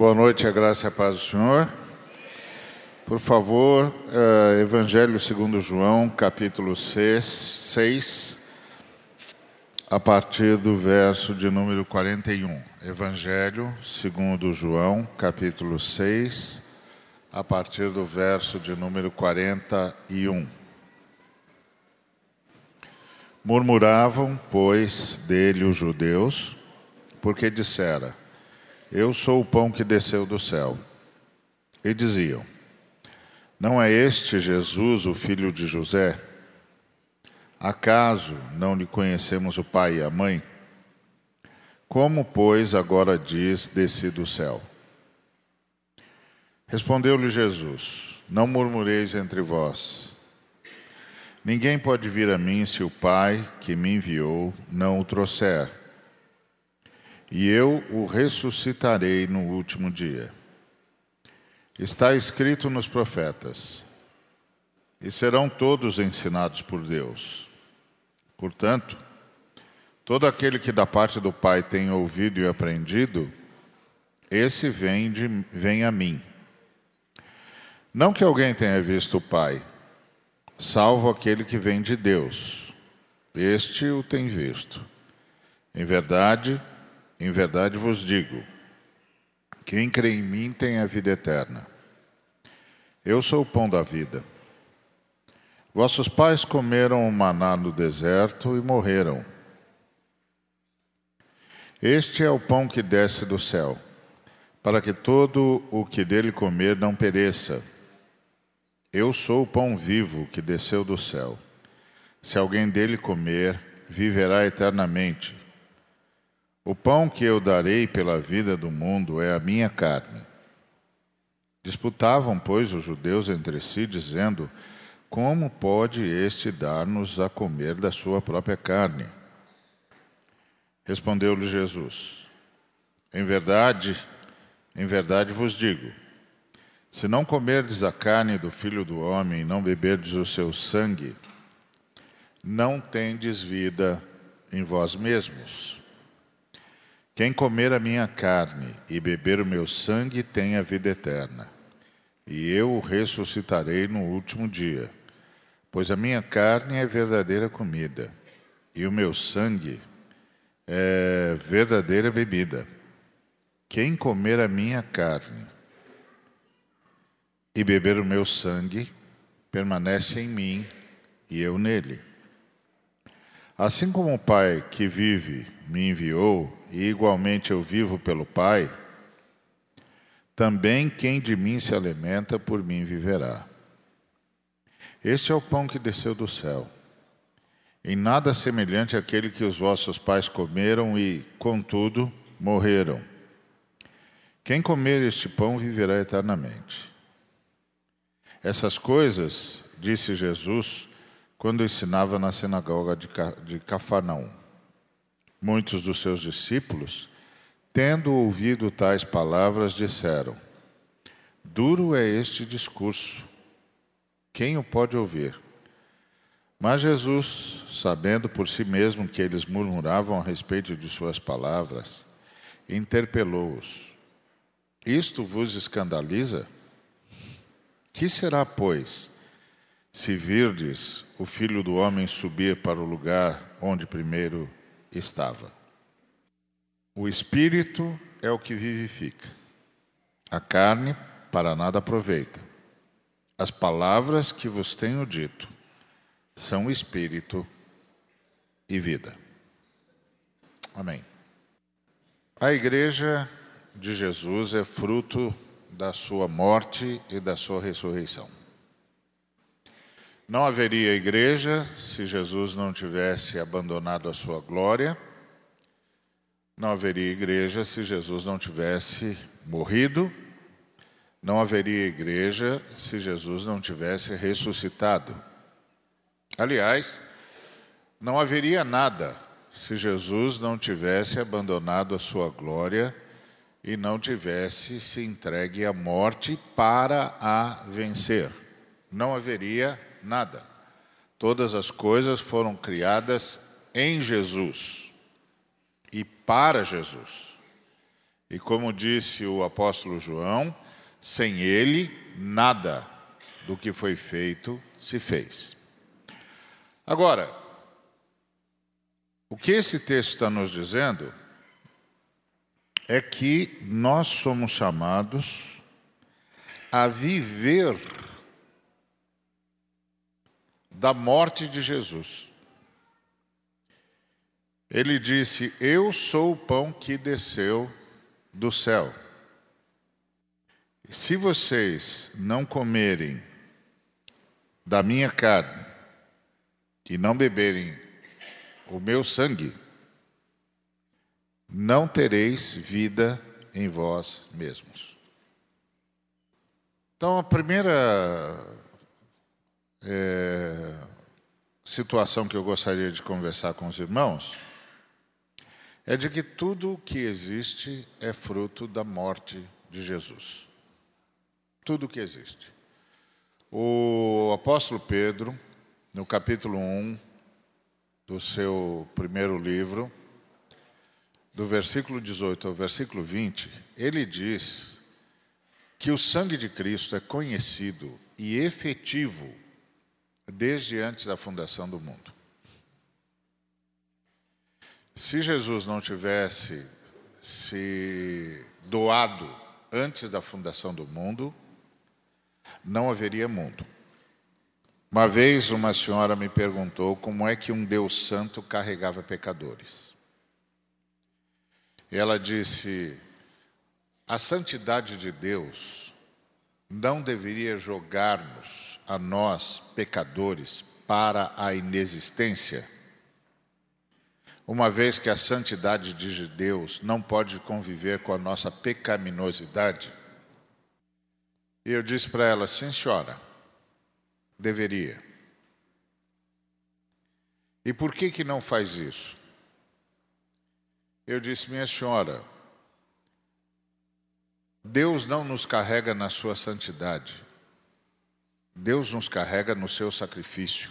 Boa noite, a graça e a paz do Senhor. Por favor, uh, Evangelho segundo João, capítulo 6, 6, a partir do verso de número 41. Evangelho segundo João, capítulo 6, a partir do verso de número 41. Murmuravam, pois, dele os judeus, porque dissera: Eu sou o pão que desceu do céu. E diziam: Não é este Jesus, o filho de José? Acaso não lhe conhecemos o pai e a mãe? Como, pois, agora diz: Desci do céu? Respondeu-lhe Jesus: Não murmureis entre vós. Ninguém pode vir a mim se o Pai que me enviou não o trouxer. E eu o ressuscitarei no último dia. Está escrito nos profetas: E serão todos ensinados por Deus. Portanto, todo aquele que da parte do Pai tem ouvido e aprendido, esse vem, de, vem a mim. Não que alguém tenha visto o Pai, salvo aquele que vem de Deus. Este o tem visto. Em verdade, em verdade vos digo: quem crê em mim tem a vida eterna. Eu sou o pão da vida. Vossos pais comeram o maná no deserto e morreram. Este é o pão que desce do céu, para que todo o que dele comer não pereça. Eu sou o pão vivo que desceu do céu. Se alguém dele comer, viverá eternamente. O pão que eu darei pela vida do mundo é a minha carne. Disputavam, pois, os judeus entre si, dizendo: Como pode este dar-nos a comer da sua própria carne? Respondeu-lhe Jesus: Em verdade, em verdade vos digo se não comerdes a carne do filho do homem e não beberdes o seu sangue, não tendes vida em vós mesmos. Quem comer a minha carne e beber o meu sangue tem a vida eterna, e eu o ressuscitarei no último dia. Pois a minha carne é verdadeira comida, e o meu sangue é verdadeira bebida. Quem comer a minha carne e beber o meu sangue, permanece em mim e eu nele. Assim como o Pai que vive me enviou, e igualmente eu vivo pelo Pai, também quem de mim se alimenta por mim viverá. Este é o pão que desceu do céu. Em nada semelhante àquele que os vossos pais comeram e, contudo, morreram. Quem comer este pão viverá eternamente. Essas coisas disse Jesus quando ensinava na sinagoga de Cafarnaum. Muitos dos seus discípulos, tendo ouvido tais palavras, disseram: Duro é este discurso. Quem o pode ouvir? Mas Jesus, sabendo por si mesmo que eles murmuravam a respeito de suas palavras, interpelou-os: Isto vos escandaliza? Que será, pois, se virdes o filho do homem subir para o lugar onde primeiro estava? O espírito é o que vivifica, a carne para nada aproveita. As palavras que vos tenho dito são espírito e vida. Amém. A igreja de Jesus é fruto da sua morte e da sua ressurreição. Não haveria igreja se Jesus não tivesse abandonado a sua glória. Não haveria igreja se Jesus não tivesse morrido. Não haveria igreja se Jesus não tivesse ressuscitado. Aliás, não haveria nada se Jesus não tivesse abandonado a sua glória e não tivesse se entregue à morte para a vencer. Não haveria nada. Todas as coisas foram criadas em Jesus e para Jesus. E como disse o apóstolo João, sem ele, nada do que foi feito se fez. Agora, o que esse texto está nos dizendo é que nós somos chamados a viver da morte de Jesus. Ele disse: Eu sou o pão que desceu do céu. Se vocês não comerem da minha carne e não beberem o meu sangue, não tereis vida em vós mesmos. Então, a primeira é, situação que eu gostaria de conversar com os irmãos é de que tudo o que existe é fruto da morte de Jesus. Tudo o que existe. O apóstolo Pedro, no capítulo 1 do seu primeiro livro, do versículo 18 ao versículo 20, ele diz que o sangue de Cristo é conhecido e efetivo desde antes da fundação do mundo. Se Jesus não tivesse se doado antes da fundação do mundo, não haveria mundo. Uma vez uma senhora me perguntou como é que um Deus santo carregava pecadores. Ela disse: a santidade de Deus não deveria jogar-nos, a nós, pecadores, para a inexistência, uma vez que a santidade de Deus não pode conviver com a nossa pecaminosidade. E eu disse para ela: sim, senhora, deveria. E por que, que não faz isso? Eu disse, minha senhora, Deus não nos carrega na sua santidade, Deus nos carrega no seu sacrifício.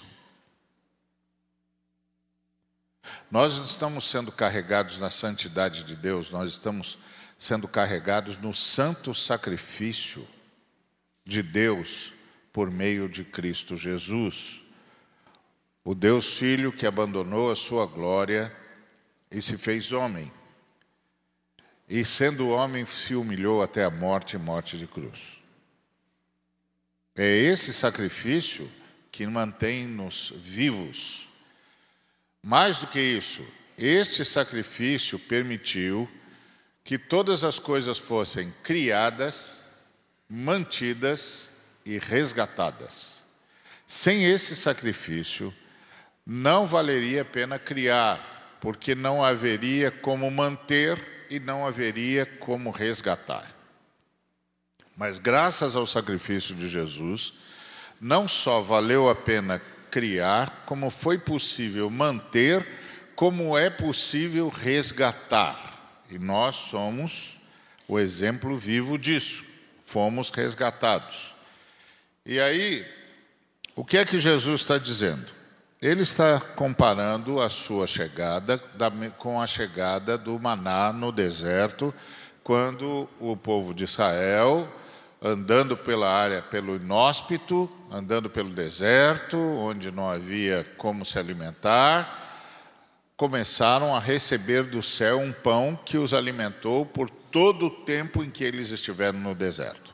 Nós estamos sendo carregados na santidade de Deus, nós estamos sendo carregados no santo sacrifício de Deus por meio de Cristo Jesus. O Deus Filho que abandonou a sua glória e se fez homem. E sendo homem, se humilhou até a morte e morte de cruz. É esse sacrifício que mantém-nos vivos. Mais do que isso, este sacrifício permitiu que todas as coisas fossem criadas, mantidas e resgatadas. Sem esse sacrifício, não valeria a pena criar porque não haveria como manter e não haveria como resgatar. Mas graças ao sacrifício de Jesus, não só valeu a pena criar, como foi possível manter, como é possível resgatar. E nós somos o exemplo vivo disso. Fomos resgatados. E aí, o que é que Jesus está dizendo? Ele está comparando a sua chegada com a chegada do maná no deserto, quando o povo de Israel, andando pela área, pelo inóspito, andando pelo deserto, onde não havia como se alimentar, começaram a receber do céu um pão que os alimentou por todo o tempo em que eles estiveram no deserto.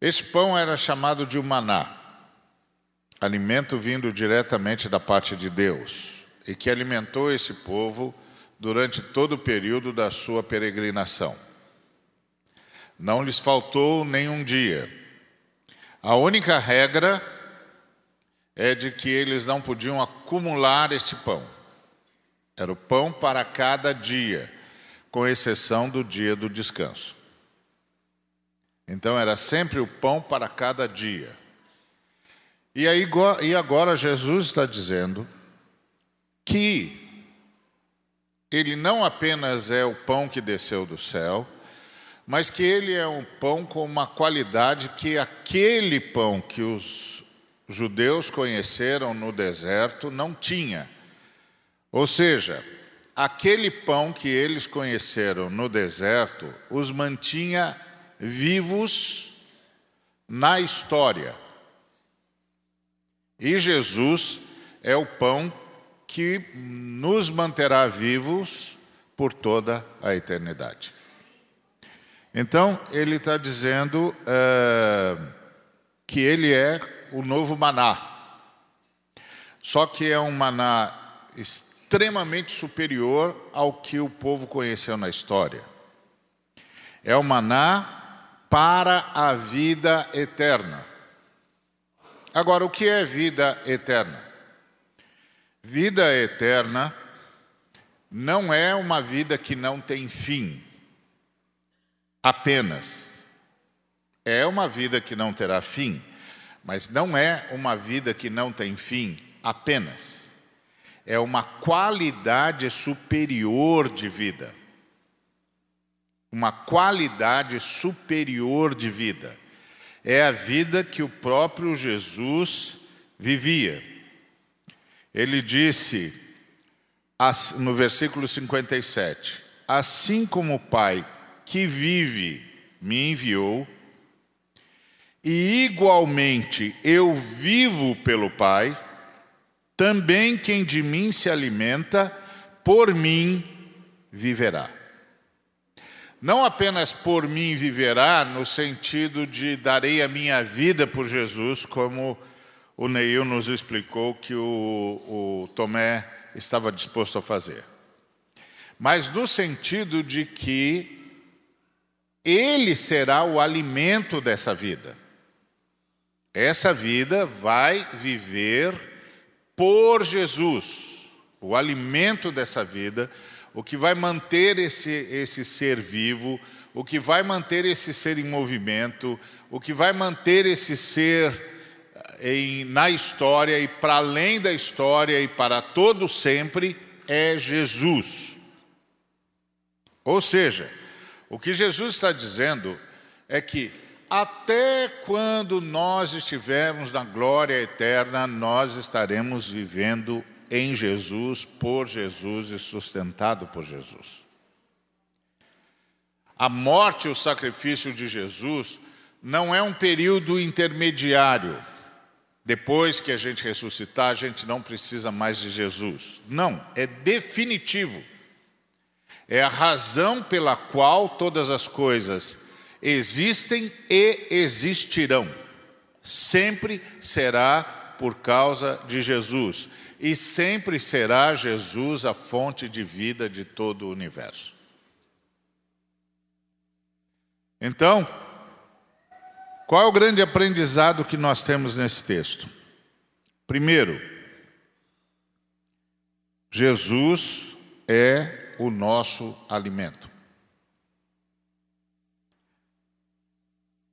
Esse pão era chamado de maná alimento vindo diretamente da parte de Deus e que alimentou esse povo durante todo o período da sua peregrinação. Não lhes faltou nenhum dia. A única regra é de que eles não podiam acumular este pão. Era o pão para cada dia, com exceção do dia do descanso. Então era sempre o pão para cada dia. E, aí, e agora Jesus está dizendo que ele não apenas é o pão que desceu do céu, mas que ele é um pão com uma qualidade que aquele pão que os judeus conheceram no deserto não tinha. Ou seja, aquele pão que eles conheceram no deserto os mantinha vivos na história. E Jesus é o pão que nos manterá vivos por toda a eternidade. Então, ele está dizendo é, que ele é o novo maná. Só que é um maná extremamente superior ao que o povo conheceu na história. É o maná para a vida eterna. Agora, o que é vida eterna? Vida eterna não é uma vida que não tem fim, apenas. É uma vida que não terá fim, mas não é uma vida que não tem fim apenas. É uma qualidade superior de vida. Uma qualidade superior de vida. É a vida que o próprio Jesus vivia. Ele disse no versículo 57: Assim como o Pai que vive me enviou, e igualmente eu vivo pelo Pai, também quem de mim se alimenta, por mim viverá. Não apenas por mim viverá, no sentido de darei a minha vida por Jesus, como o Neil nos explicou que o, o Tomé estava disposto a fazer. Mas no sentido de que ele será o alimento dessa vida. Essa vida vai viver por Jesus, o alimento dessa vida, o que vai manter esse, esse ser vivo, o que vai manter esse ser em movimento, o que vai manter esse ser eh, em, na história e para além da história e para todo sempre é Jesus. Ou seja, o que Jesus está dizendo é que até quando nós estivermos na glória eterna, nós estaremos vivendo em Jesus, por Jesus e sustentado por Jesus. A morte e o sacrifício de Jesus não é um período intermediário. Depois que a gente ressuscitar, a gente não precisa mais de Jesus. Não, é definitivo. É a razão pela qual todas as coisas existem e existirão. Sempre será por causa de Jesus. E sempre será Jesus a fonte de vida de todo o universo. Então, qual é o grande aprendizado que nós temos nesse texto? Primeiro, Jesus é o nosso alimento.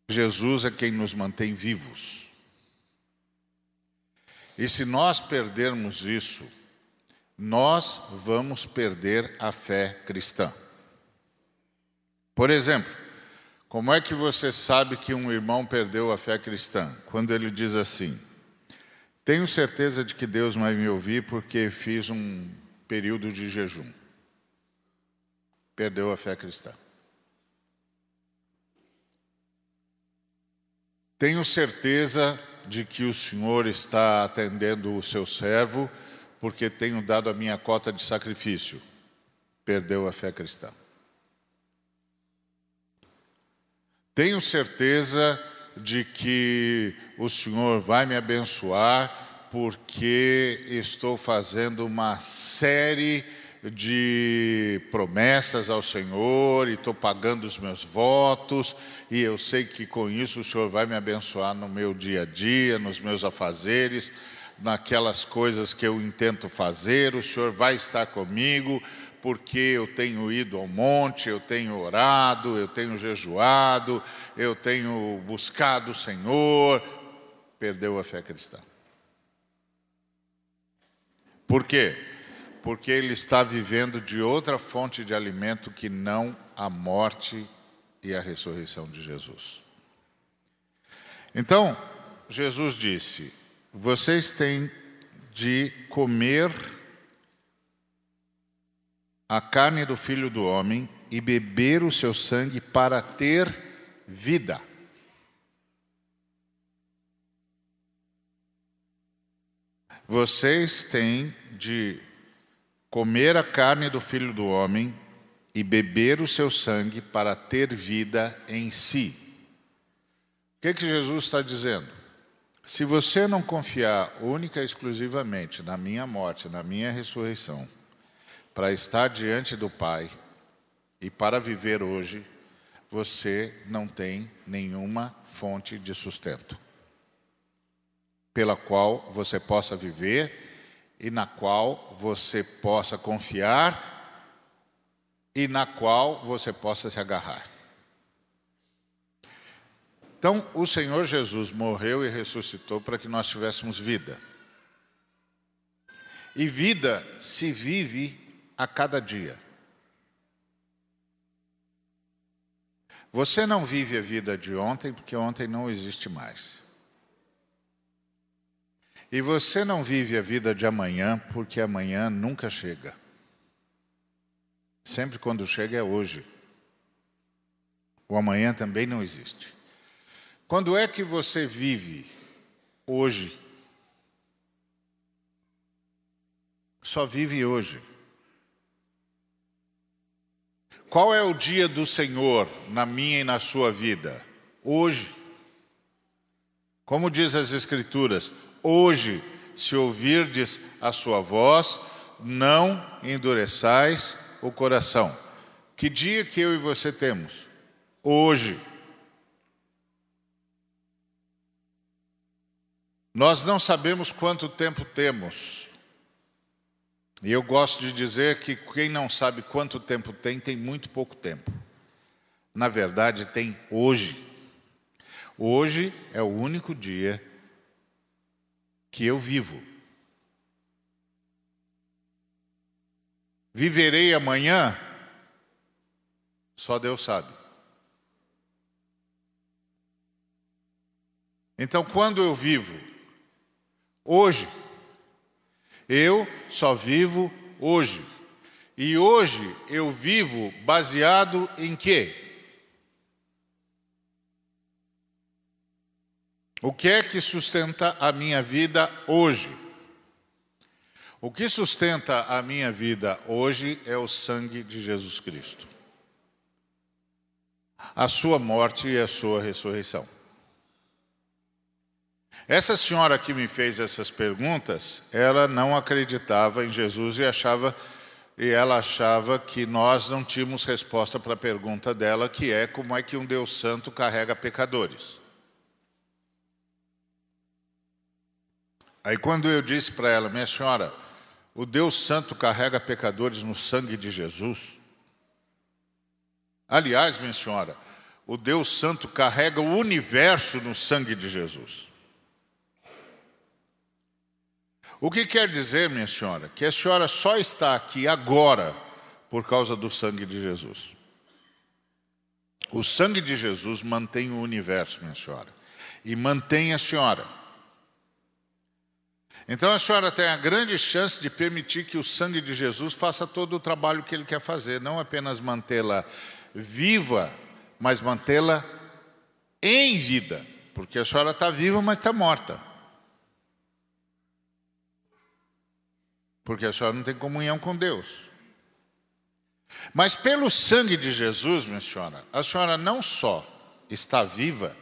Jesus é quem nos mantém vivos. E se nós perdermos isso, nós vamos perder a fé cristã. Por exemplo, como é que você sabe que um irmão perdeu a fé cristã? Quando ele diz assim: Tenho certeza de que Deus vai me ouvir porque fiz um período de jejum perdeu a fé cristã. Tenho certeza de que o Senhor está atendendo o seu servo, porque tenho dado a minha cota de sacrifício. Perdeu a fé cristã. Tenho certeza de que o Senhor vai me abençoar, porque estou fazendo uma série de de promessas ao Senhor e estou pagando os meus votos e eu sei que com isso o Senhor vai me abençoar no meu dia a dia, nos meus afazeres, naquelas coisas que eu intento fazer, o Senhor vai estar comigo porque eu tenho ido ao monte, eu tenho orado, eu tenho jejuado, eu tenho buscado o Senhor. Perdeu a fé cristã. Por quê? Porque ele está vivendo de outra fonte de alimento que não a morte e a ressurreição de Jesus. Então, Jesus disse: Vocês têm de comer a carne do filho do homem e beber o seu sangue para ter vida. Vocês têm de comer a carne do filho do homem e beber o seu sangue para ter vida em si. O que, que Jesus está dizendo? Se você não confiar única e exclusivamente na minha morte, na minha ressurreição, para estar diante do Pai e para viver hoje, você não tem nenhuma fonte de sustento pela qual você possa viver e na qual você possa confiar e na qual você possa se agarrar. Então, o Senhor Jesus morreu e ressuscitou para que nós tivéssemos vida. E vida se vive a cada dia. Você não vive a vida de ontem, porque ontem não existe mais. E você não vive a vida de amanhã porque amanhã nunca chega. Sempre quando chega é hoje. O amanhã também não existe. Quando é que você vive hoje? Só vive hoje. Qual é o dia do Senhor na minha e na sua vida? Hoje. Como diz as Escrituras, Hoje, se ouvirdes a sua voz, não endureçais o coração. Que dia que eu e você temos? Hoje. Nós não sabemos quanto tempo temos. E eu gosto de dizer que quem não sabe quanto tempo tem, tem muito pouco tempo. Na verdade, tem hoje. Hoje é o único dia que eu vivo. Viverei amanhã? Só Deus sabe. Então, quando eu vivo? Hoje. Eu só vivo hoje. E hoje eu vivo baseado em quê? O que é que sustenta a minha vida hoje? O que sustenta a minha vida hoje é o sangue de Jesus Cristo. A sua morte e a sua ressurreição. Essa senhora que me fez essas perguntas, ela não acreditava em Jesus e achava e ela achava que nós não tínhamos resposta para a pergunta dela, que é como é que um Deus santo carrega pecadores. Aí quando eu disse para ela, minha senhora, o Deus Santo carrega pecadores no sangue de Jesus. Aliás, minha senhora, o Deus Santo carrega o universo no sangue de Jesus. O que quer dizer, minha senhora? Que a senhora só está aqui agora por causa do sangue de Jesus. O sangue de Jesus mantém o universo, minha senhora, e mantém a senhora. Então a senhora tem a grande chance de permitir que o sangue de Jesus faça todo o trabalho que ele quer fazer, não apenas mantê-la viva, mas mantê-la em vida, porque a senhora está viva, mas está morta. Porque a senhora não tem comunhão com Deus. Mas pelo sangue de Jesus, minha senhora, a senhora não só está viva,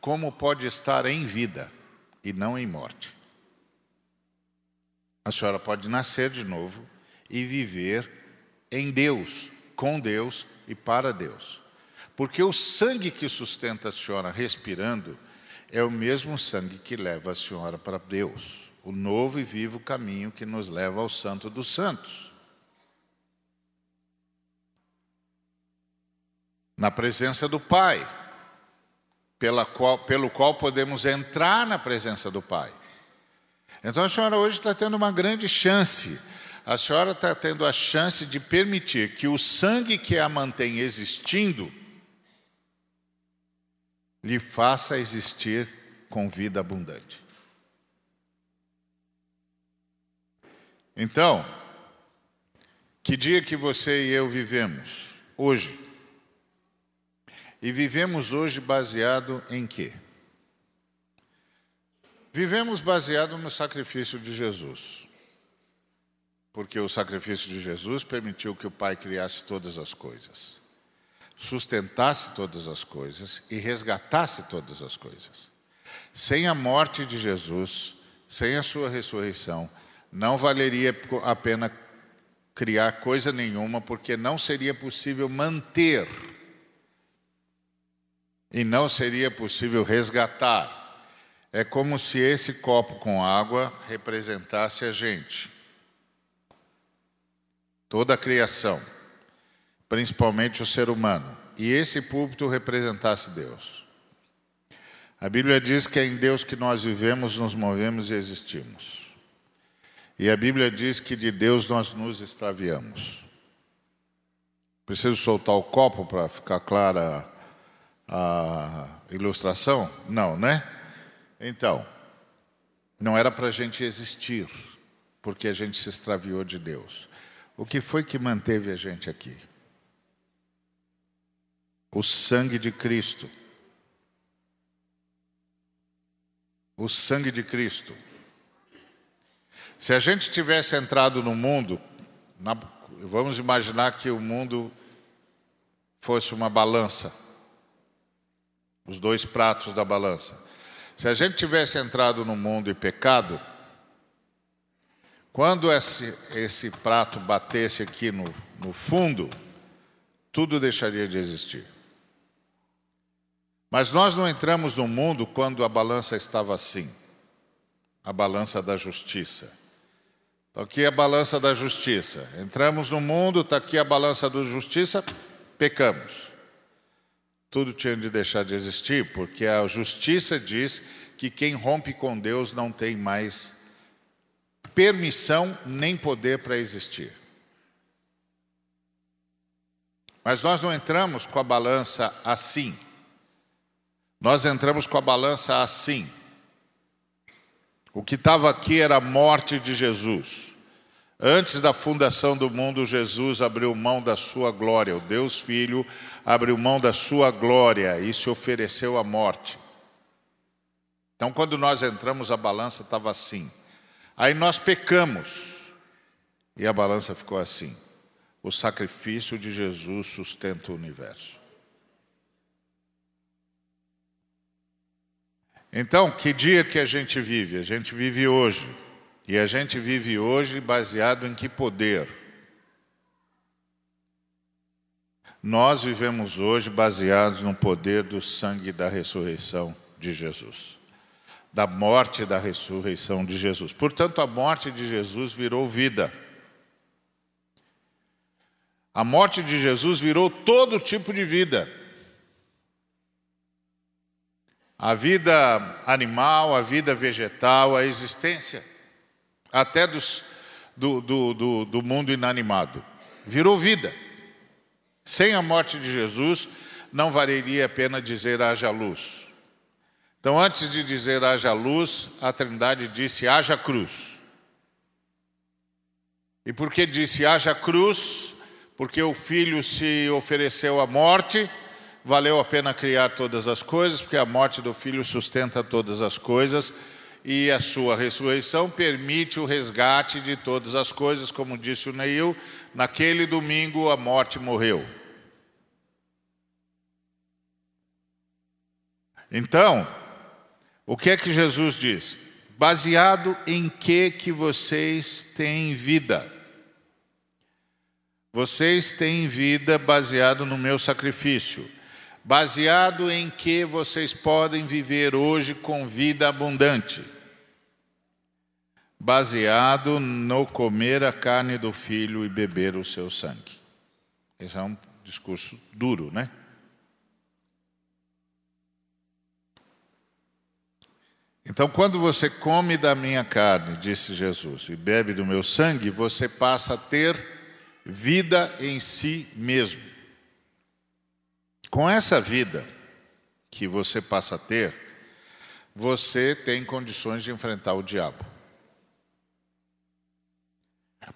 como pode estar em vida e não em morte a senhora pode nascer de novo e viver em Deus, com Deus e para Deus. Porque o sangue que sustenta a senhora respirando é o mesmo sangue que leva a senhora para Deus, o novo e vivo caminho que nos leva ao Santo dos Santos. Na presença do Pai, pela qual, pelo qual podemos entrar na presença do Pai. Então a senhora hoje está tendo uma grande chance. A senhora está tendo a chance de permitir que o sangue que a mantém existindo lhe faça existir com vida abundante. Então, Que dia que você e eu vivemos? Hoje. E vivemos hoje baseado em quê? Vivemos baseado no sacrifício de Jesus. Porque o sacrifício de Jesus permitiu que o Pai criasse todas as coisas, sustentasse todas as coisas e resgatasse todas as coisas. Sem a morte de Jesus, sem a sua ressurreição, não valeria a pena criar coisa nenhuma, porque não seria possível manter e não seria possível resgatar. É como se esse copo com água representasse a gente. Toda a criação, principalmente o ser humano. E esse púlpito representasse Deus. A Bíblia diz que é em Deus que nós vivemos, nos movemos e existimos. E a Bíblia diz que de Deus nós nos extraviamos. Preciso soltar o copo para ficar clara a ilustração? Não, né? Então, não era para a gente existir, porque a gente se extraviou de Deus. O que foi que manteve a gente aqui? O sangue de Cristo. O sangue de Cristo. Se a gente tivesse entrado no mundo, na, vamos imaginar que o mundo fosse uma balança os dois pratos da balança. Se a gente tivesse entrado no mundo e pecado, quando esse, esse prato batesse aqui no, no fundo, tudo deixaria de existir. Mas nós não entramos no mundo quando a balança estava assim a balança da justiça. Está aqui a balança da justiça. Entramos no mundo, está aqui a balança da justiça, pecamos tudo tinha de deixar de existir, porque a justiça diz que quem rompe com Deus não tem mais permissão nem poder para existir. Mas nós não entramos com a balança assim. Nós entramos com a balança assim. O que estava aqui era a morte de Jesus. Antes da fundação do mundo, Jesus abriu mão da sua glória. O Deus Filho abriu mão da sua glória e se ofereceu à morte. Então, quando nós entramos, a balança estava assim. Aí nós pecamos e a balança ficou assim. O sacrifício de Jesus sustenta o universo. Então, que dia que a gente vive? A gente vive hoje. E a gente vive hoje baseado em que poder? Nós vivemos hoje baseados no poder do sangue da ressurreição de Jesus, da morte da ressurreição de Jesus. Portanto, a morte de Jesus virou vida. A morte de Jesus virou todo tipo de vida. A vida animal, a vida vegetal, a existência até dos, do, do, do, do mundo inanimado. Virou vida. Sem a morte de Jesus, não valeria a pena dizer haja luz. Então, antes de dizer haja luz, a Trindade disse haja cruz. E por que disse haja cruz? Porque o Filho se ofereceu à morte, valeu a pena criar todas as coisas, porque a morte do Filho sustenta todas as coisas e a sua ressurreição permite o resgate de todas as coisas, como disse o Neil, naquele domingo a morte morreu. Então, o que é que Jesus diz? Baseado em que que vocês têm vida? Vocês têm vida baseado no meu sacrifício. Baseado em que vocês podem viver hoje com vida abundante baseado no comer a carne do filho e beber o seu sangue. Esse é um discurso duro, né? Então, quando você come da minha carne, disse Jesus, e bebe do meu sangue, você passa a ter vida em si mesmo. Com essa vida que você passa a ter, você tem condições de enfrentar o diabo.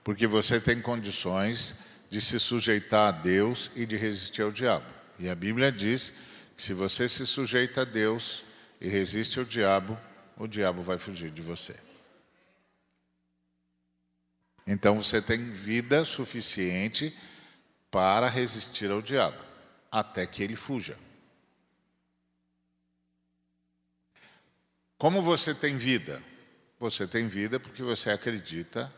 Porque você tem condições de se sujeitar a Deus e de resistir ao diabo. E a Bíblia diz que se você se sujeita a Deus e resiste ao diabo, o diabo vai fugir de você. Então você tem vida suficiente para resistir ao diabo, até que ele fuja. Como você tem vida? Você tem vida porque você acredita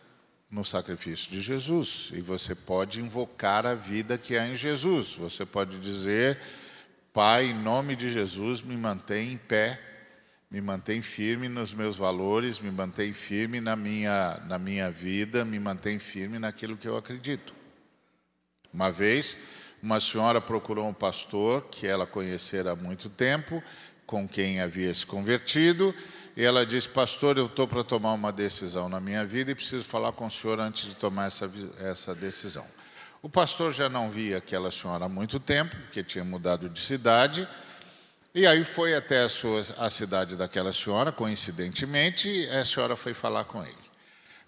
no sacrifício de Jesus e você pode invocar a vida que há em Jesus. Você pode dizer: Pai, em nome de Jesus, me mantém em pé, me mantém firme nos meus valores, me mantém firme na minha, na minha vida, me mantém firme naquilo que eu acredito. Uma vez, uma senhora procurou um pastor que ela conhecera há muito tempo, com quem havia se convertido, e ela disse: Pastor, eu estou para tomar uma decisão na minha vida e preciso falar com o senhor antes de tomar essa, essa decisão. O pastor já não via aquela senhora há muito tempo, porque tinha mudado de cidade, e aí foi até a, sua, a cidade daquela senhora, coincidentemente, e a senhora foi falar com ele.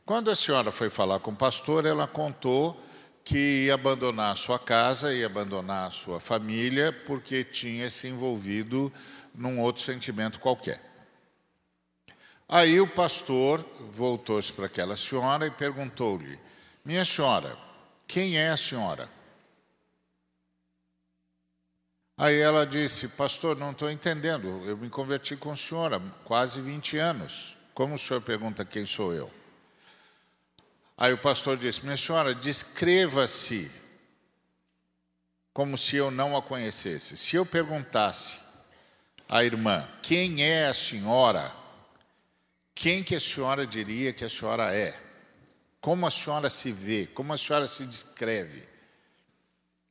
Quando a senhora foi falar com o pastor, ela contou que ia abandonar a sua casa, ia abandonar a sua família, porque tinha se envolvido num outro sentimento qualquer. Aí o pastor voltou-se para aquela senhora e perguntou-lhe: Minha senhora, quem é a senhora? Aí ela disse: Pastor, não estou entendendo. Eu me converti com a senhora há quase 20 anos. Como o senhor pergunta quem sou eu? Aí o pastor disse: Minha senhora, descreva-se como se eu não a conhecesse. Se eu perguntasse à irmã quem é a senhora, quem que a senhora diria que a senhora é? Como a senhora se vê? Como a senhora se descreve?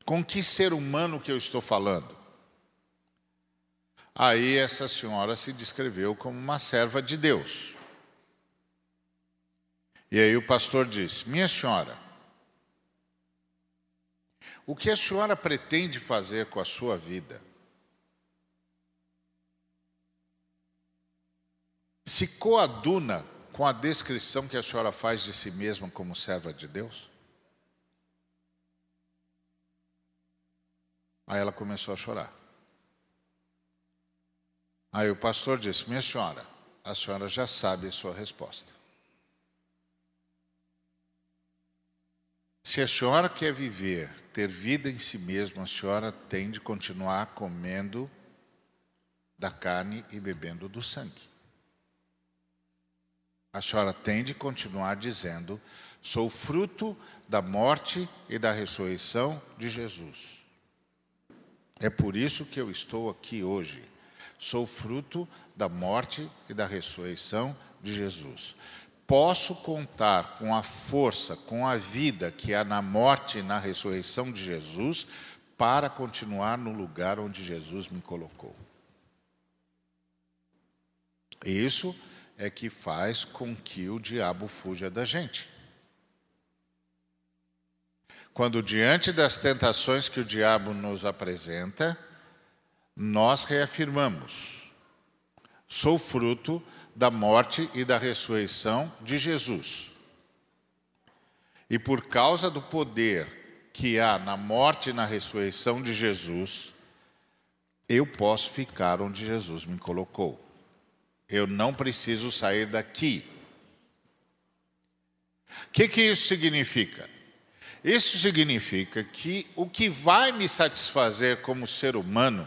Com que ser humano que eu estou falando? Aí essa senhora se descreveu como uma serva de Deus. E aí o pastor disse: Minha senhora, o que a senhora pretende fazer com a sua vida? Se coaduna com a descrição que a senhora faz de si mesma como serva de Deus? Aí ela começou a chorar. Aí o pastor disse: Minha senhora, a senhora já sabe a sua resposta. Se a senhora quer viver, ter vida em si mesma, a senhora tem de continuar comendo da carne e bebendo do sangue a senhora tem de continuar dizendo: sou fruto da morte e da ressurreição de Jesus. É por isso que eu estou aqui hoje. Sou fruto da morte e da ressurreição de Jesus. Posso contar com a força, com a vida que há na morte e na ressurreição de Jesus para continuar no lugar onde Jesus me colocou. Isso é que faz com que o diabo fuja da gente. Quando diante das tentações que o diabo nos apresenta, nós reafirmamos: sou fruto da morte e da ressurreição de Jesus. E por causa do poder que há na morte e na ressurreição de Jesus, eu posso ficar onde Jesus me colocou. Eu não preciso sair daqui. O que, que isso significa? Isso significa que o que vai me satisfazer como ser humano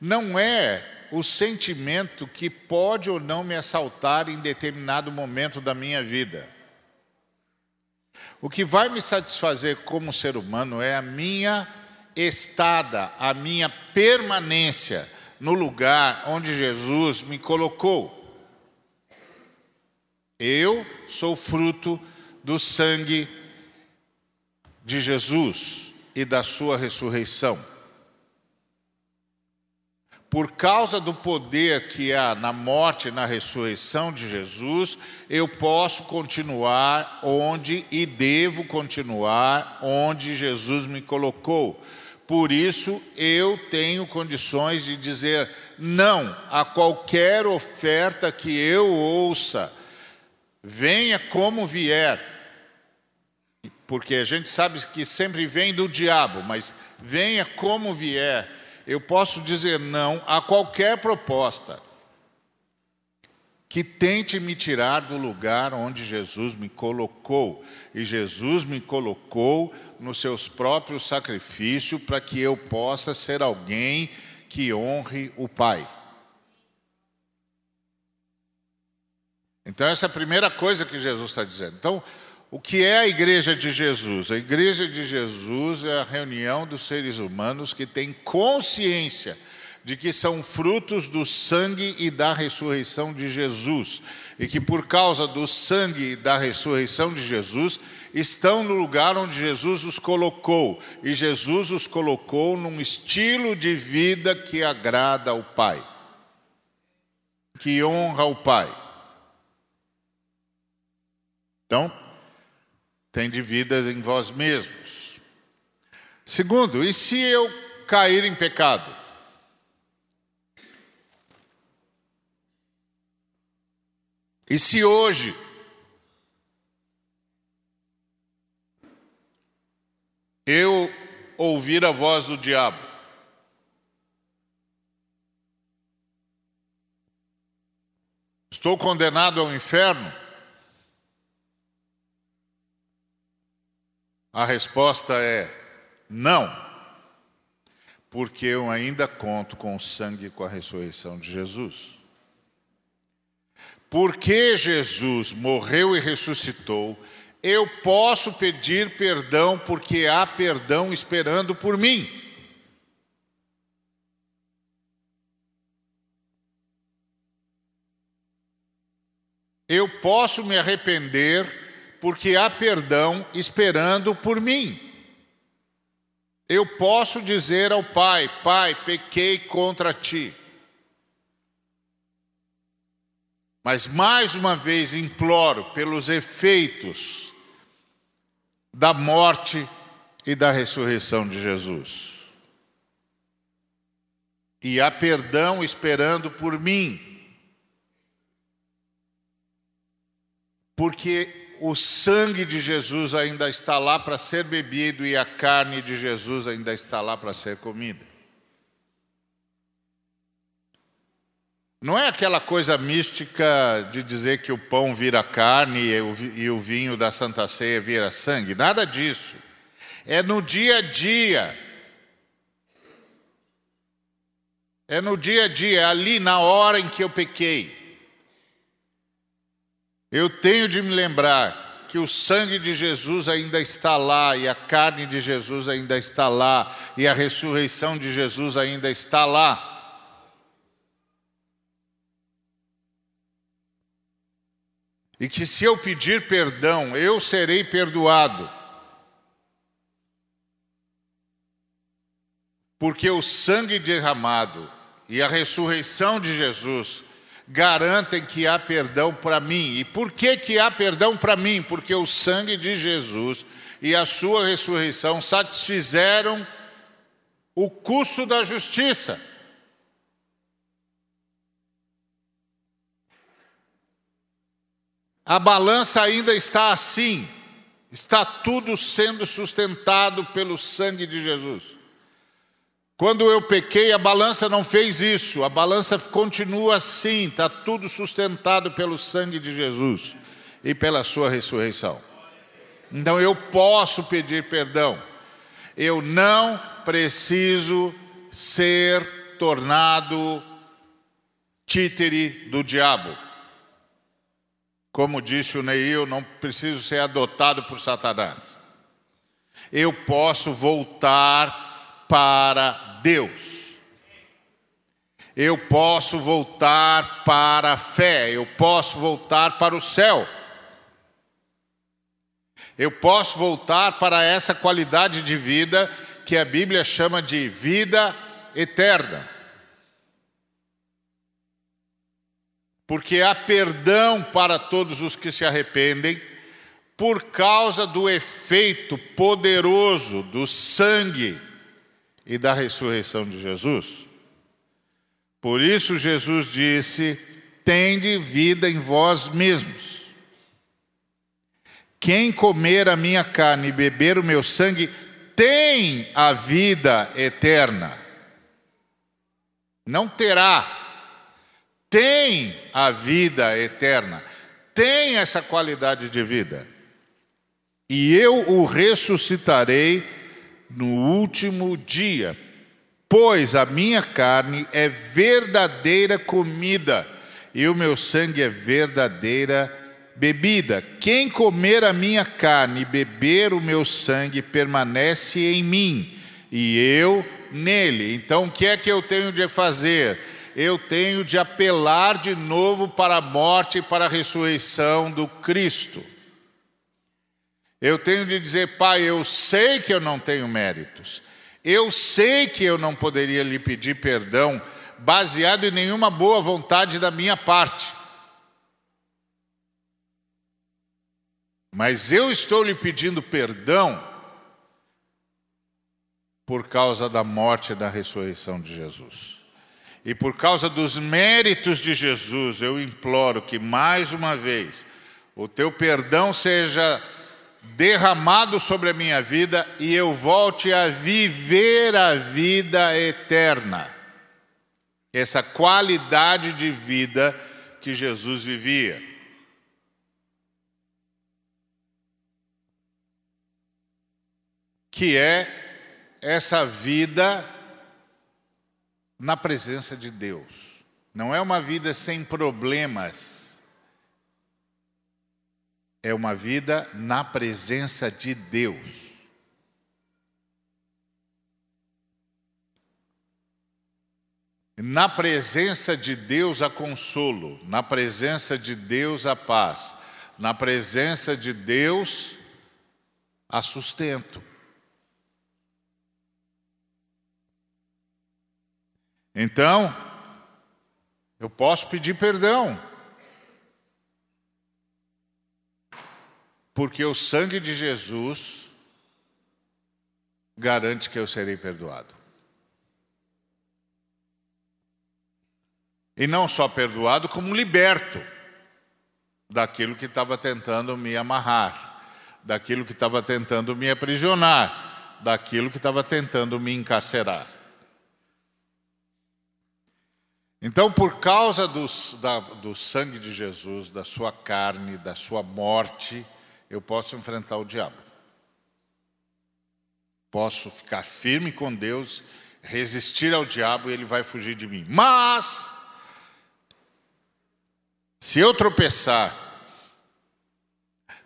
não é o sentimento que pode ou não me assaltar em determinado momento da minha vida. O que vai me satisfazer como ser humano é a minha estada, a minha permanência no lugar onde Jesus me colocou. Eu sou fruto do sangue de Jesus e da sua ressurreição. Por causa do poder que há na morte e na ressurreição de Jesus, eu posso continuar onde e devo continuar onde Jesus me colocou. Por isso, eu tenho condições de dizer não a qualquer oferta que eu ouça. Venha como vier, porque a gente sabe que sempre vem do diabo, mas venha como vier, eu posso dizer não a qualquer proposta que tente me tirar do lugar onde Jesus me colocou. E Jesus me colocou nos seus próprios sacrifícios para que eu possa ser alguém que honre o Pai. Então, essa é a primeira coisa que Jesus está dizendo. Então, o que é a igreja de Jesus? A igreja de Jesus é a reunião dos seres humanos que têm consciência de que são frutos do sangue e da ressurreição de Jesus, e que por causa do sangue e da ressurreição de Jesus, estão no lugar onde Jesus os colocou, e Jesus os colocou num estilo de vida que agrada ao Pai, que honra o Pai. Então, tem de vida em vós mesmos. Segundo, e se eu cair em pecado? E se hoje eu ouvir a voz do diabo, estou condenado ao inferno? A resposta é não, porque eu ainda conto com o sangue e com a ressurreição de Jesus. Porque Jesus morreu e ressuscitou, eu posso pedir perdão porque há perdão esperando por mim. Eu posso me arrepender porque há perdão esperando por mim. Eu posso dizer ao Pai: Pai, pequei contra ti. Mas mais uma vez imploro pelos efeitos da morte e da ressurreição de Jesus. E há perdão esperando por mim. Porque o sangue de Jesus ainda está lá para ser bebido e a carne de Jesus ainda está lá para ser comida. Não é aquela coisa mística de dizer que o pão vira carne e o vinho da Santa Ceia vira sangue, nada disso. É no dia a dia. É no dia a dia, é ali na hora em que eu pequei. Eu tenho de me lembrar que o sangue de Jesus ainda está lá, e a carne de Jesus ainda está lá, e a ressurreição de Jesus ainda está lá. E que se eu pedir perdão, eu serei perdoado. Porque o sangue derramado e a ressurreição de Jesus garantem que há perdão para mim. E por que, que há perdão para mim? Porque o sangue de Jesus e a sua ressurreição satisfizeram o custo da justiça. A balança ainda está assim, está tudo sendo sustentado pelo sangue de Jesus. Quando eu pequei, a balança não fez isso, a balança continua assim, está tudo sustentado pelo sangue de Jesus e pela sua ressurreição. Então eu posso pedir perdão, eu não preciso ser tornado títere do diabo. Como disse o Neil, não preciso ser adotado por Satanás. Eu posso voltar para Deus. Eu posso voltar para a fé. Eu posso voltar para o céu. Eu posso voltar para essa qualidade de vida que a Bíblia chama de vida eterna. Porque há perdão para todos os que se arrependem, por causa do efeito poderoso do sangue e da ressurreição de Jesus. Por isso, Jesus disse: Tende vida em vós mesmos. quem comer a minha carne e beber o meu sangue tem a vida eterna. Não terá, tem a vida eterna, tem essa qualidade de vida. E eu o ressuscitarei no último dia, pois a minha carne é verdadeira comida e o meu sangue é verdadeira bebida. Quem comer a minha carne e beber o meu sangue permanece em mim e eu nele. Então o que é que eu tenho de fazer? Eu tenho de apelar de novo para a morte e para a ressurreição do Cristo. Eu tenho de dizer, Pai, eu sei que eu não tenho méritos. Eu sei que eu não poderia lhe pedir perdão baseado em nenhuma boa vontade da minha parte. Mas eu estou lhe pedindo perdão por causa da morte e da ressurreição de Jesus. E por causa dos méritos de Jesus, eu imploro que mais uma vez o teu perdão seja derramado sobre a minha vida e eu volte a viver a vida eterna. Essa qualidade de vida que Jesus vivia. Que é essa vida na presença de Deus. Não é uma vida sem problemas é uma vida na presença de Deus. Na presença de Deus há consolo, na presença de Deus há paz, na presença de Deus há sustento. Então, eu posso pedir perdão. porque o sangue de Jesus garante que eu serei perdoado. E não só perdoado, como liberto daquilo que estava tentando me amarrar, daquilo que estava tentando me aprisionar, daquilo que estava tentando me encarcerar. Então, por causa do, da, do sangue de Jesus, da sua carne, da sua morte, eu posso enfrentar o diabo. Posso ficar firme com Deus, resistir ao diabo e ele vai fugir de mim. Mas, se eu tropeçar,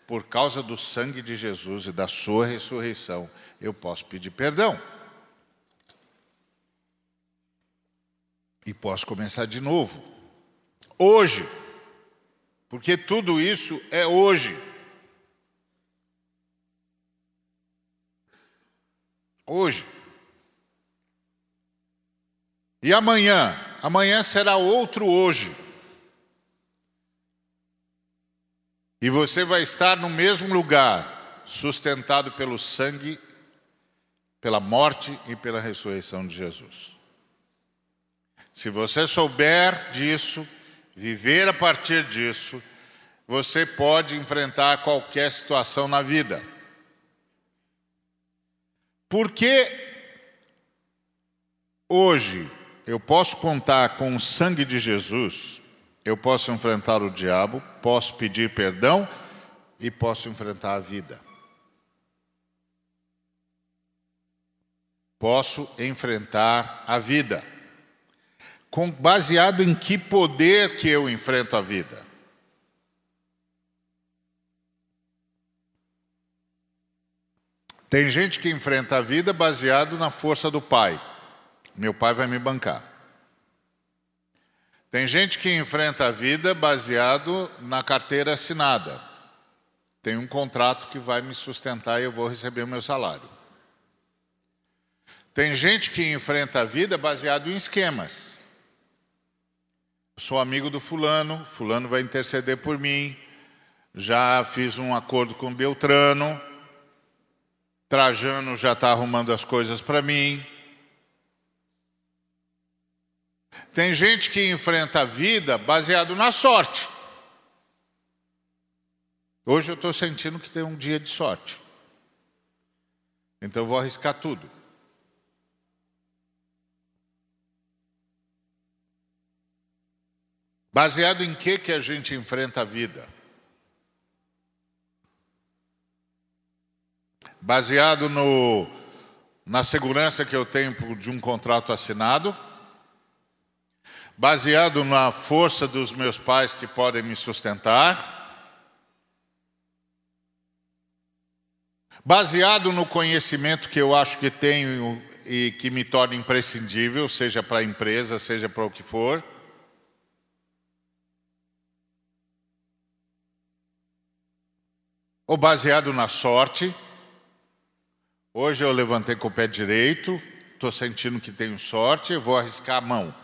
por causa do sangue de Jesus e da sua ressurreição, eu posso pedir perdão. E posso começar de novo. Hoje. Porque tudo isso é hoje. hoje. E amanhã? Amanhã será outro hoje. E você vai estar no mesmo lugar, sustentado pelo sangue, pela morte e pela ressurreição de Jesus. Se você souber disso, viver a partir disso, você pode enfrentar qualquer situação na vida. Porque hoje eu posso contar com o sangue de Jesus, eu posso enfrentar o diabo, posso pedir perdão e posso enfrentar a vida. Posso enfrentar a vida. Com, baseado em que poder que eu enfrento a vida? Tem gente que enfrenta a vida baseado na força do pai. Meu pai vai me bancar. Tem gente que enfrenta a vida baseado na carteira assinada. Tem um contrato que vai me sustentar e eu vou receber o meu salário. Tem gente que enfrenta a vida baseado em esquemas. Sou amigo do fulano, fulano vai interceder por mim. Já fiz um acordo com Beltrano, Trajano já está arrumando as coisas para mim. Tem gente que enfrenta a vida baseado na sorte. Hoje eu estou sentindo que tem um dia de sorte. Então eu vou arriscar tudo. Baseado em que que a gente enfrenta a vida? Baseado no, na segurança que eu tenho de um contrato assinado, baseado na força dos meus pais que podem me sustentar, baseado no conhecimento que eu acho que tenho e que me torna imprescindível, seja para a empresa, seja para o que for. Ou baseado na sorte. Hoje eu levantei com o pé direito, estou sentindo que tenho sorte, vou arriscar a mão.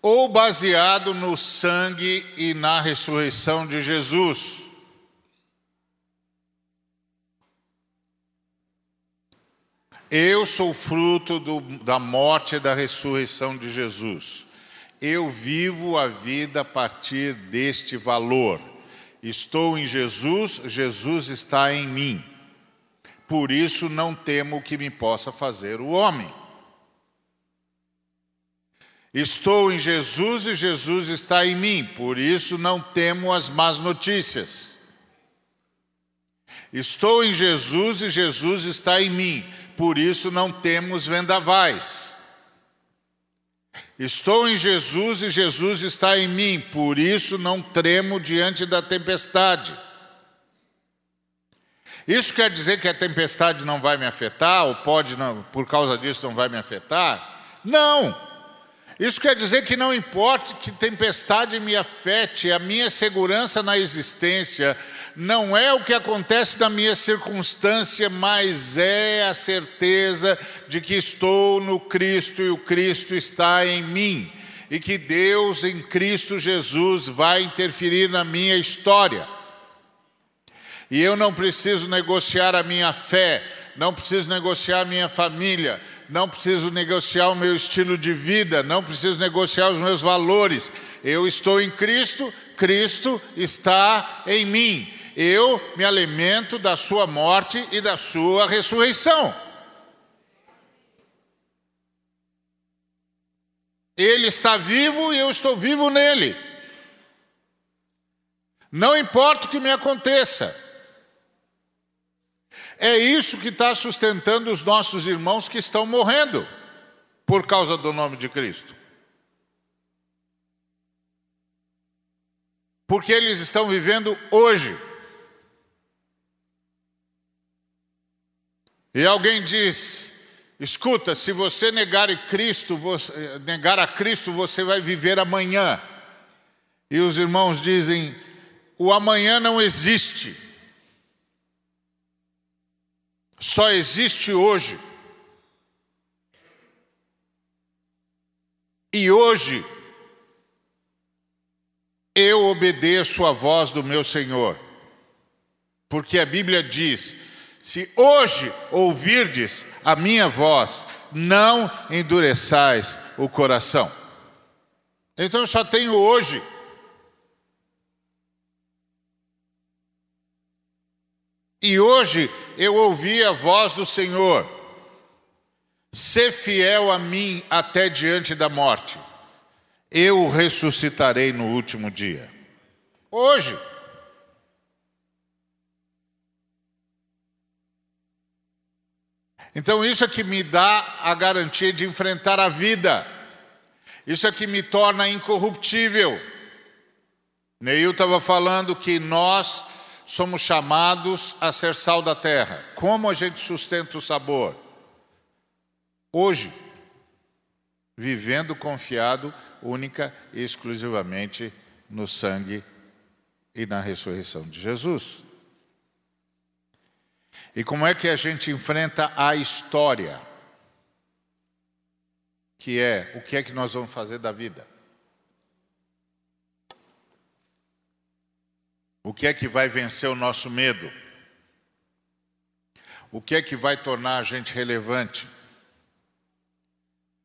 Ou baseado no sangue e na ressurreição de Jesus. Eu sou fruto do, da morte e da ressurreição de Jesus. Eu vivo a vida a partir deste valor. Estou em Jesus, Jesus está em mim. Por isso não temo o que me possa fazer o homem. Estou em Jesus e Jesus está em mim, por isso não temo as más notícias. Estou em Jesus e Jesus está em mim, por isso não temos vendavais. Estou em Jesus e Jesus está em mim, por isso não tremo diante da tempestade. Isso quer dizer que a tempestade não vai me afetar, ou pode, não, por causa disso, não vai me afetar? Não! Isso quer dizer que não importa que tempestade me afete, a minha segurança na existência não é o que acontece na minha circunstância, mas é a certeza de que estou no Cristo e o Cristo está em mim, e que Deus em Cristo Jesus vai interferir na minha história. E eu não preciso negociar a minha fé, não preciso negociar a minha família, não preciso negociar o meu estilo de vida, não preciso negociar os meus valores. Eu estou em Cristo, Cristo está em mim. Eu me alimento da sua morte e da sua ressurreição. Ele está vivo e eu estou vivo nele. Não importa o que me aconteça. É isso que está sustentando os nossos irmãos que estão morrendo por causa do nome de Cristo. Porque eles estão vivendo hoje. E alguém diz: escuta, se você negar a Cristo, você, negar a Cristo, você vai viver amanhã. E os irmãos dizem: o amanhã não existe. Só existe hoje. E hoje eu obedeço a voz do meu Senhor. Porque a Bíblia diz: se hoje ouvirdes a minha voz, não endureçais o coração. Então eu só tenho hoje. E hoje eu ouvi a voz do Senhor: Sê fiel a mim até diante da morte, eu o ressuscitarei no último dia. Hoje. Então, isso é que me dá a garantia de enfrentar a vida. Isso é que me torna incorruptível. Neil estava falando que nós somos chamados a ser sal da terra. Como a gente sustenta o sabor? Hoje, vivendo confiado única e exclusivamente no sangue e na ressurreição de Jesus. E como é que a gente enfrenta a história? Que é o que é que nós vamos fazer da vida? O que é que vai vencer o nosso medo? O que é que vai tornar a gente relevante?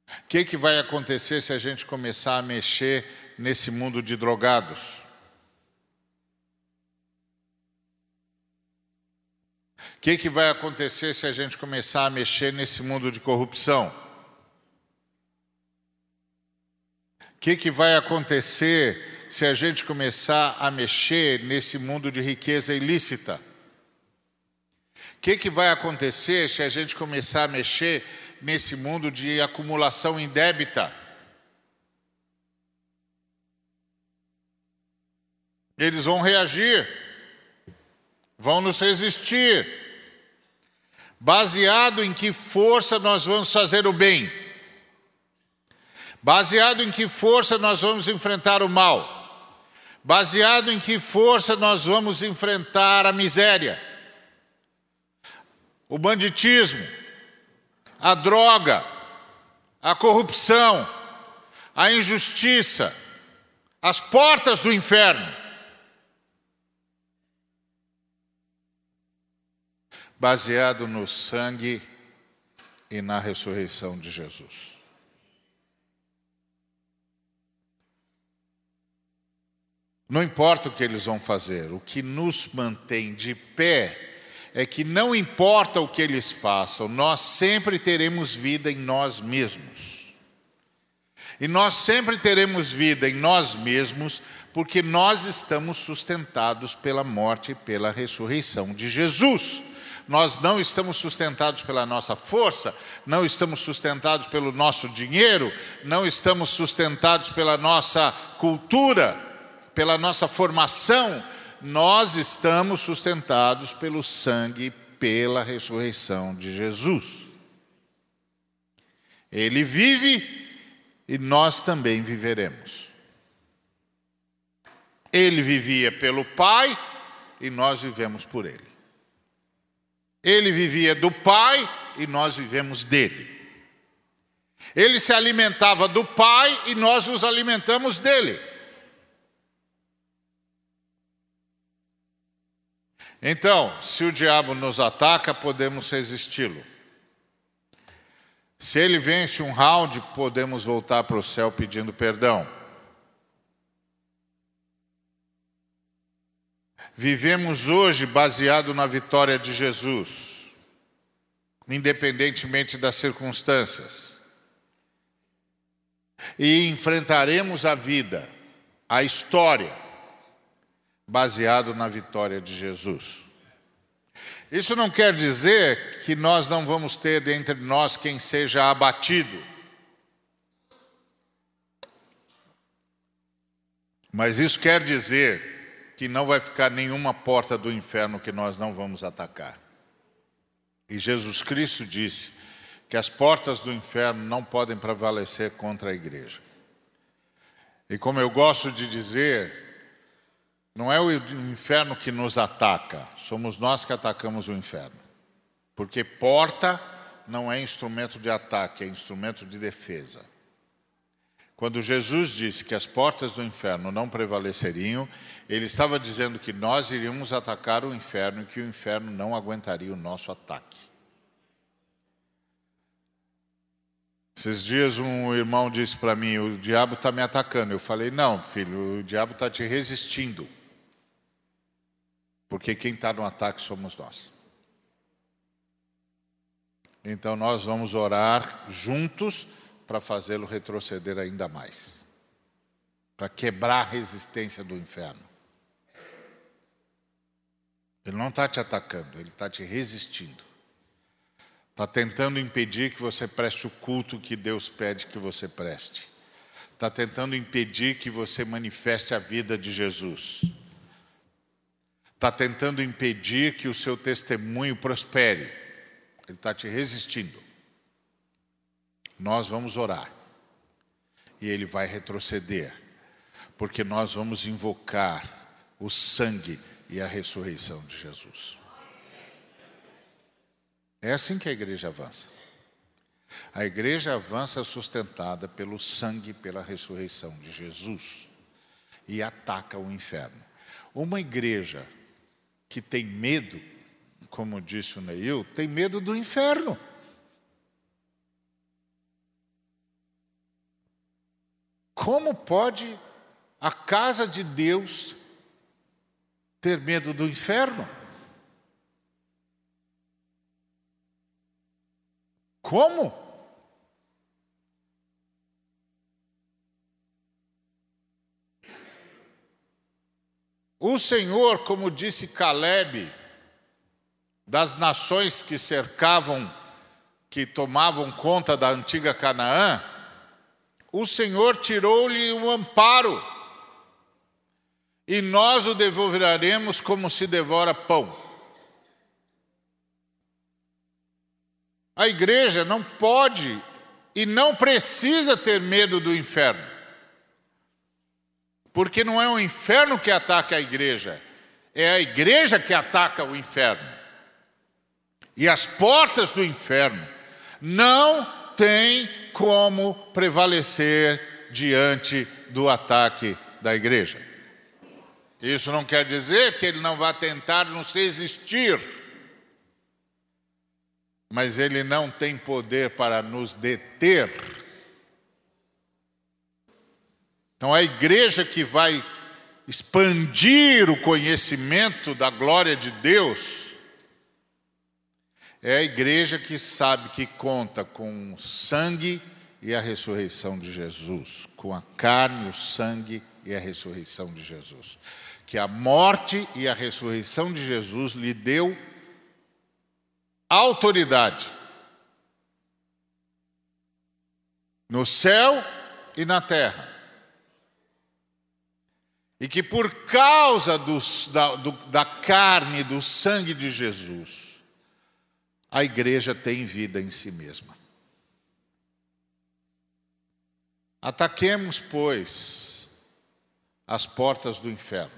O que é que vai acontecer se a gente começar a mexer nesse mundo de drogados? Que, que vai acontecer se a gente começar a mexer nesse mundo de corrupção? O que, que vai acontecer se a gente começar a mexer nesse mundo de riqueza ilícita? O que, que vai acontecer se a gente começar a mexer nesse mundo de acumulação indébita? Eles vão reagir, vão nos resistir. Baseado em que força nós vamos fazer o bem? Baseado em que força nós vamos enfrentar o mal? Baseado em que força nós vamos enfrentar a miséria? O banditismo, a droga, a corrupção, a injustiça, as portas do inferno. Baseado no sangue e na ressurreição de Jesus. Não importa o que eles vão fazer, o que nos mantém de pé é que não importa o que eles façam, nós sempre teremos vida em nós mesmos. E nós sempre teremos vida em nós mesmos, porque nós estamos sustentados pela morte e pela ressurreição de Jesus. Nós não estamos sustentados pela nossa força, não estamos sustentados pelo nosso dinheiro, não estamos sustentados pela nossa cultura, pela nossa formação, nós estamos sustentados pelo sangue, pela ressurreição de Jesus. Ele vive e nós também viveremos. Ele vivia pelo Pai e nós vivemos por Ele. Ele vivia do Pai e nós vivemos dele. Ele se alimentava do Pai e nós nos alimentamos dele. Então, se o diabo nos ataca, podemos resisti-lo. Se ele vence um round, podemos voltar para o céu pedindo perdão. Vivemos hoje baseado na vitória de Jesus, independentemente das circunstâncias. E enfrentaremos a vida, a história, baseado na vitória de Jesus. Isso não quer dizer que nós não vamos ter dentre nós quem seja abatido. Mas isso quer dizer que não vai ficar nenhuma porta do inferno que nós não vamos atacar. E Jesus Cristo disse que as portas do inferno não podem prevalecer contra a igreja. E como eu gosto de dizer, não é o inferno que nos ataca, somos nós que atacamos o inferno. Porque porta não é instrumento de ataque, é instrumento de defesa. Quando Jesus disse que as portas do inferno não prevaleceriam, ele estava dizendo que nós iríamos atacar o inferno e que o inferno não aguentaria o nosso ataque. Esses dias um irmão disse para mim: O diabo está me atacando. Eu falei: Não, filho, o diabo está te resistindo. Porque quem está no ataque somos nós. Então nós vamos orar juntos para fazê-lo retroceder ainda mais para quebrar a resistência do inferno. Ele não está te atacando, ele está te resistindo. Está tentando impedir que você preste o culto que Deus pede que você preste. Está tentando impedir que você manifeste a vida de Jesus está tentando impedir que o seu testemunho prospere. Ele está te resistindo. Nós vamos orar. E ele vai retroceder. Porque nós vamos invocar o sangue e a ressurreição de Jesus. É assim que a igreja avança. A igreja avança sustentada pelo sangue e pela ressurreição de Jesus e ataca o inferno. Uma igreja que tem medo, como disse o Neil, tem medo do inferno. Como pode a casa de Deus ter medo do inferno? Como? O Senhor, como disse Caleb, das nações que cercavam, que tomavam conta da antiga Canaã, o Senhor tirou-lhe o amparo, e nós o devolveremos como se devora pão. A igreja não pode e não precisa ter medo do inferno. Porque não é o inferno que ataca a igreja, é a igreja que ataca o inferno. E as portas do inferno não têm como prevalecer diante do ataque da igreja. Isso não quer dizer que ele não vai tentar nos resistir, mas ele não tem poder para nos deter então, a igreja que vai expandir o conhecimento da glória de Deus é a igreja que sabe que conta com o sangue e a ressurreição de Jesus, com a carne, o sangue e a ressurreição de Jesus. Que a morte e a ressurreição de Jesus lhe deu autoridade. No céu e na terra. E que por causa da, do, da carne, do sangue de Jesus, a igreja tem vida em si mesma. Ataquemos, pois, as portas do inferno.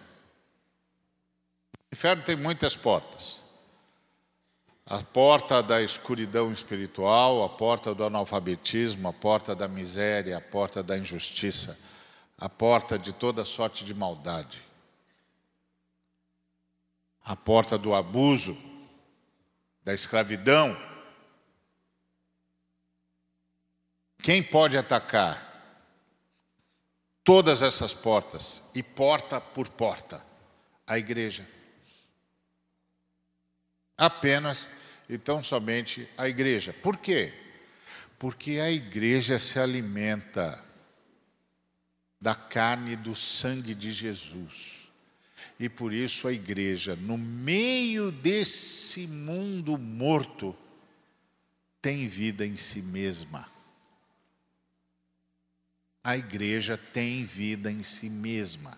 O inferno tem muitas portas. A porta da escuridão espiritual, a porta do analfabetismo, a porta da miséria, a porta da injustiça a porta de toda sorte de maldade, a porta do abuso, da escravidão. Quem pode atacar todas essas portas e porta por porta? A igreja. Apenas e tão somente a igreja. Por quê? Porque a igreja se alimenta da carne e do sangue de Jesus. E por isso a igreja, no meio desse mundo morto, tem vida em si mesma. A igreja tem vida em si mesma.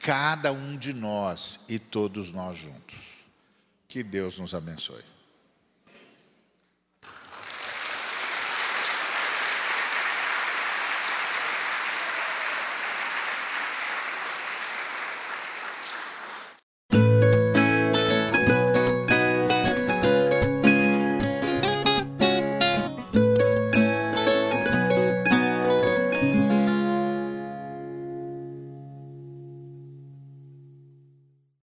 Cada um de nós e todos nós juntos. Que Deus nos abençoe.